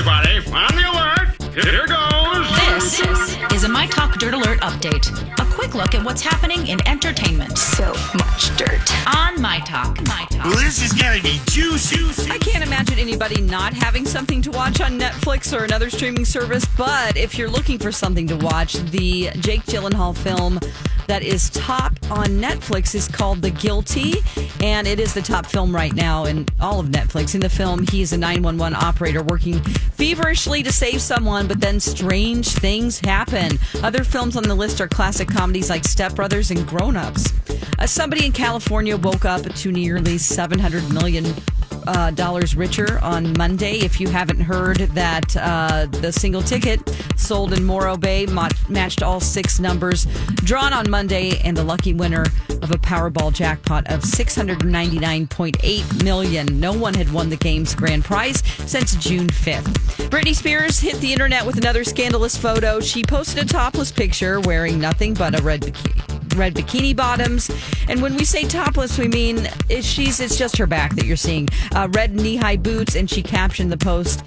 everybody. On the alert. Here goes. This is a My Talk Dirt Alert update. A quick look at what's happening in entertainment So much dirt. on My Talk. My Talk. Well, this is gonna be juicy. I can't imagine anybody not having something to watch on Netflix or another streaming service. But if you're looking for something to watch, the Jake Gyllenhaal film that is top on Netflix is called The Guilty, and it is the top film right now in all of Netflix. In the film, he's a 911 operator working feverishly to save someone, but then strange things happen. Other films on the list are classic comedies like Step Brothers and Grown Ups. Uh, somebody in California woke up to nearly 700 million uh, dollars richer on Monday. If you haven't heard that, uh, the single ticket sold in Morro Bay ma- matched all six numbers drawn on Monday, and the lucky winner of a Powerball jackpot of 699.8 million. No one had won the game's grand prize since June 5th. Britney Spears hit the internet with another scandalous photo. She posted a topless picture wearing nothing but a red bikini red bikini bottoms. And when we say topless, we mean she's it's just her back that you're seeing. Uh, red knee high boots, and she captioned the post.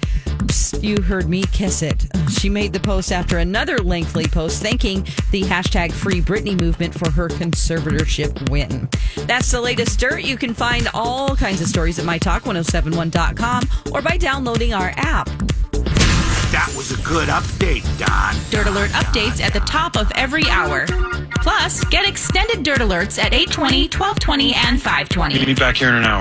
You heard me kiss it. She made the post after another lengthy post thanking the hashtag Free Britney movement for her conservatorship win. That's the latest dirt. You can find all kinds of stories at mytalk1071.com or by downloading our app. That was a good update, Don. Dirt Alert updates at the top of every hour. Plus, get extended Dirt Alerts at 820, 1220, and 520. Meet me back here in an hour.